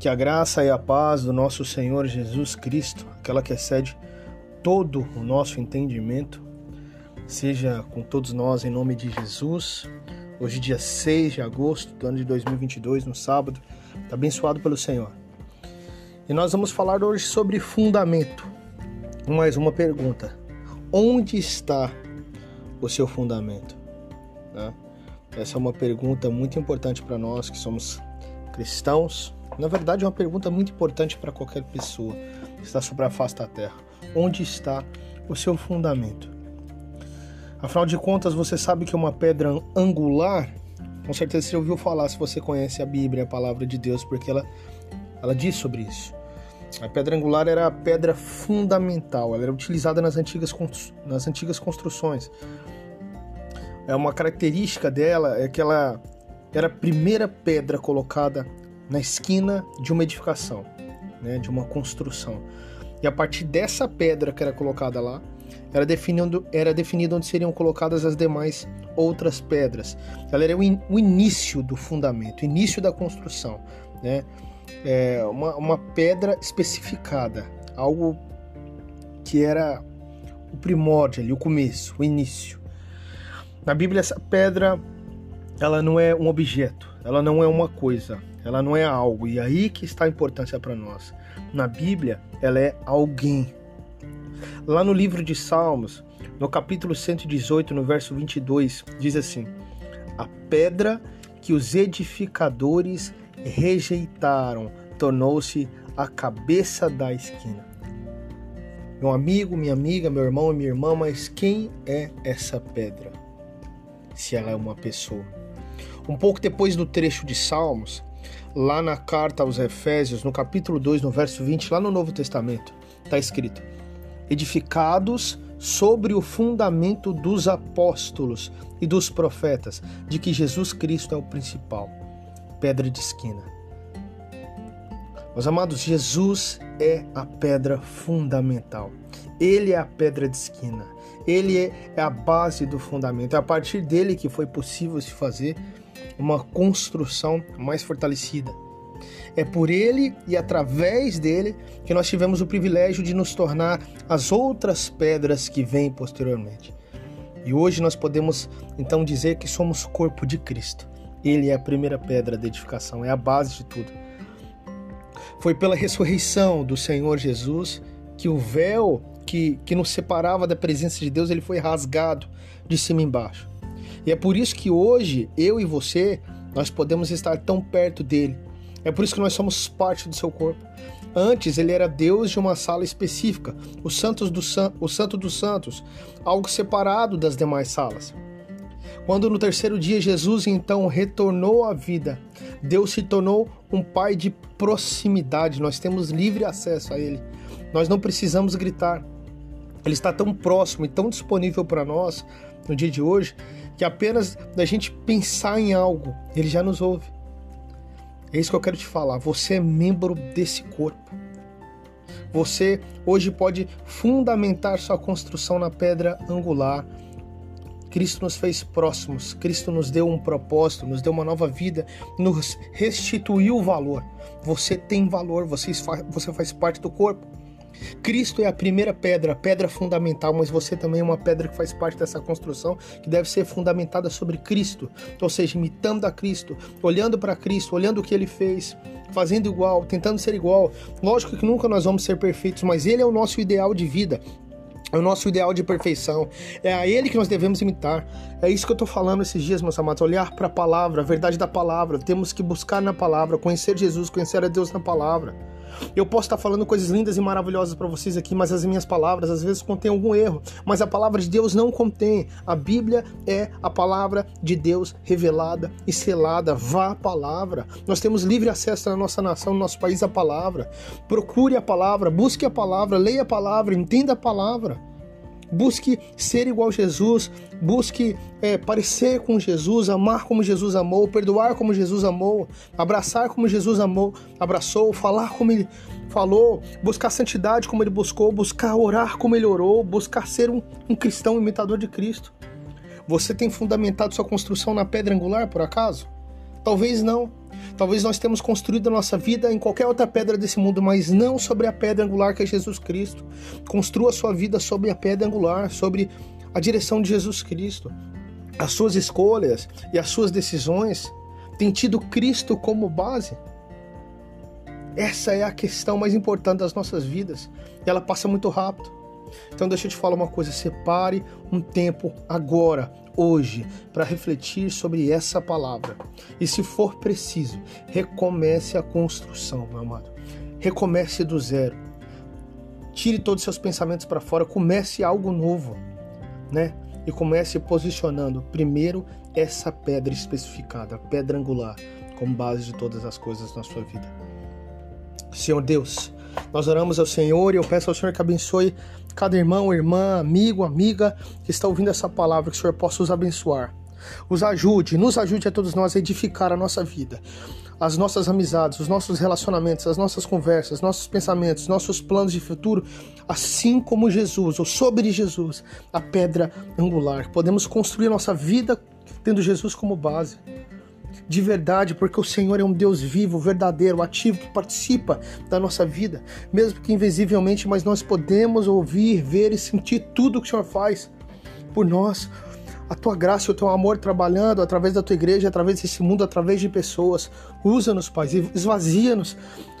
Que a graça e a paz do nosso Senhor Jesus Cristo, aquela que excede todo o nosso entendimento, seja com todos nós em nome de Jesus. Hoje, dia 6 de agosto do ano de 2022, no sábado, tá abençoado pelo Senhor. E nós vamos falar hoje sobre fundamento. Mais uma pergunta: onde está o seu fundamento? Né? Essa é uma pergunta muito importante para nós que somos cristãos. Na verdade, é uma pergunta muito importante para qualquer pessoa que está sobre a face da terra. Onde está o seu fundamento? Afinal de contas, você sabe que uma pedra angular, com certeza você ouviu falar se você conhece a Bíblia, a palavra de Deus, porque ela, ela diz sobre isso. A pedra angular era a pedra fundamental, ela era utilizada nas antigas, nas antigas construções. É uma característica dela é que ela era a primeira pedra colocada na esquina de uma edificação, né, de uma construção. E a partir dessa pedra que era colocada lá, era definido, era definido onde seriam colocadas as demais outras pedras. Ela era o, in, o início do fundamento, o início da construção. Né? É uma, uma pedra especificada, algo que era o primórdio ali, o começo, o início. Na Bíblia, essa pedra ela não é um objeto, ela não é uma coisa, ela não é algo. E aí que está a importância para nós. Na Bíblia, ela é alguém. Lá no livro de Salmos, no capítulo 118, no verso 22, diz assim: A pedra que os edificadores rejeitaram tornou-se a cabeça da esquina. Meu amigo, minha amiga, meu irmão e minha irmã, mas quem é essa pedra? Se ela é uma pessoa. Um pouco depois do trecho de Salmos, lá na carta aos Efésios, no capítulo 2, no verso 20, lá no Novo Testamento, está escrito: Edificados sobre o fundamento dos apóstolos e dos profetas, de que Jesus Cristo é o principal, pedra de esquina. Meus amados, Jesus é a pedra fundamental. Ele é a pedra de esquina. Ele é a base do fundamento. É a partir dele que foi possível se fazer uma construção mais fortalecida. É por ele e através dele que nós tivemos o privilégio de nos tornar as outras pedras que vêm posteriormente. E hoje nós podemos então dizer que somos corpo de Cristo. Ele é a primeira pedra da edificação, é a base de tudo. Foi pela ressurreição do Senhor Jesus que o véu que, que nos separava da presença de Deus ele foi rasgado de cima embaixo. E é por isso que hoje, eu e você, nós podemos estar tão perto dele. É por isso que nós somos parte do seu corpo. Antes ele era Deus de uma sala específica, o, Santos do San... o Santo dos Santos, algo separado das demais salas. Quando no terceiro dia Jesus então retornou à vida, Deus se tornou um pai de proximidade, nós temos livre acesso a ele. Nós não precisamos gritar. Ele está tão próximo e tão disponível para nós no dia de hoje que apenas da gente pensar em algo, ele já nos ouve. É isso que eu quero te falar. Você é membro desse corpo. Você hoje pode fundamentar sua construção na pedra angular. Cristo nos fez próximos, Cristo nos deu um propósito, nos deu uma nova vida, nos restituiu valor. Você tem valor, você faz parte do corpo. Cristo é a primeira pedra, a pedra fundamental, mas você também é uma pedra que faz parte dessa construção, que deve ser fundamentada sobre Cristo, ou seja, imitando a Cristo, olhando para Cristo, olhando o que ele fez, fazendo igual, tentando ser igual. Lógico que nunca nós vamos ser perfeitos, mas ele é o nosso ideal de vida. É o nosso ideal de perfeição. É a Ele que nós devemos imitar. É isso que eu estou falando esses dias, meus amados. Olhar para a palavra, a verdade da palavra. Temos que buscar na palavra, conhecer Jesus, conhecer a Deus na palavra. Eu posso estar falando coisas lindas e maravilhosas para vocês aqui, mas as minhas palavras às vezes contêm algum erro. Mas a palavra de Deus não contém. A Bíblia é a palavra de Deus revelada e selada. Vá à palavra. Nós temos livre acesso na nossa nação, no nosso país, à palavra. Procure a palavra, busque a palavra, leia a palavra, entenda a palavra. Busque ser igual a Jesus, busque é, parecer com Jesus, amar como Jesus amou, perdoar como Jesus amou, abraçar como Jesus amou, abraçou, falar como ele falou, buscar santidade como ele buscou, buscar orar como ele orou, buscar ser um, um cristão imitador de Cristo. Você tem fundamentado sua construção na pedra angular, por acaso? Talvez não. Talvez nós temos construído a nossa vida em qualquer outra pedra desse mundo, mas não sobre a pedra angular que é Jesus Cristo. Construa a sua vida sobre a pedra angular, sobre a direção de Jesus Cristo. As suas escolhas e as suas decisões têm tido Cristo como base. Essa é a questão mais importante das nossas vidas. E ela passa muito rápido. Então deixa eu te falar uma coisa, separe um tempo agora, hoje, para refletir sobre essa palavra. E se for preciso, recomece a construção, meu amado. Recomece do zero. Tire todos os seus pensamentos para fora, comece algo novo, né? E comece posicionando primeiro essa pedra especificada, a pedra angular, como base de todas as coisas na sua vida. Senhor Deus, nós oramos ao Senhor e eu peço ao Senhor que abençoe cada irmão, irmã, amigo, amiga que está ouvindo essa palavra, que o Senhor possa os abençoar. Os ajude, nos ajude a todos nós a edificar a nossa vida, as nossas amizades, os nossos relacionamentos, as nossas conversas, nossos pensamentos, nossos planos de futuro, assim como Jesus, ou sobre Jesus, a pedra angular. Podemos construir nossa vida tendo Jesus como base de verdade, porque o Senhor é um Deus vivo, verdadeiro, ativo, que participa da nossa vida, mesmo que invisivelmente, mas nós podemos ouvir, ver e sentir tudo que o Senhor faz por nós. A tua graça e o teu amor trabalhando através da tua igreja, através desse mundo, através de pessoas. Usa-nos, Pai, esvazia-nos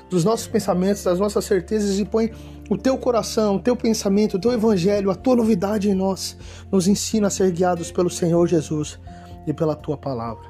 dos nossos pensamentos, das nossas certezas e põe o teu coração, o teu pensamento, o teu evangelho, a tua novidade em nós. Nos ensina a ser guiados pelo Senhor Jesus e pela tua palavra.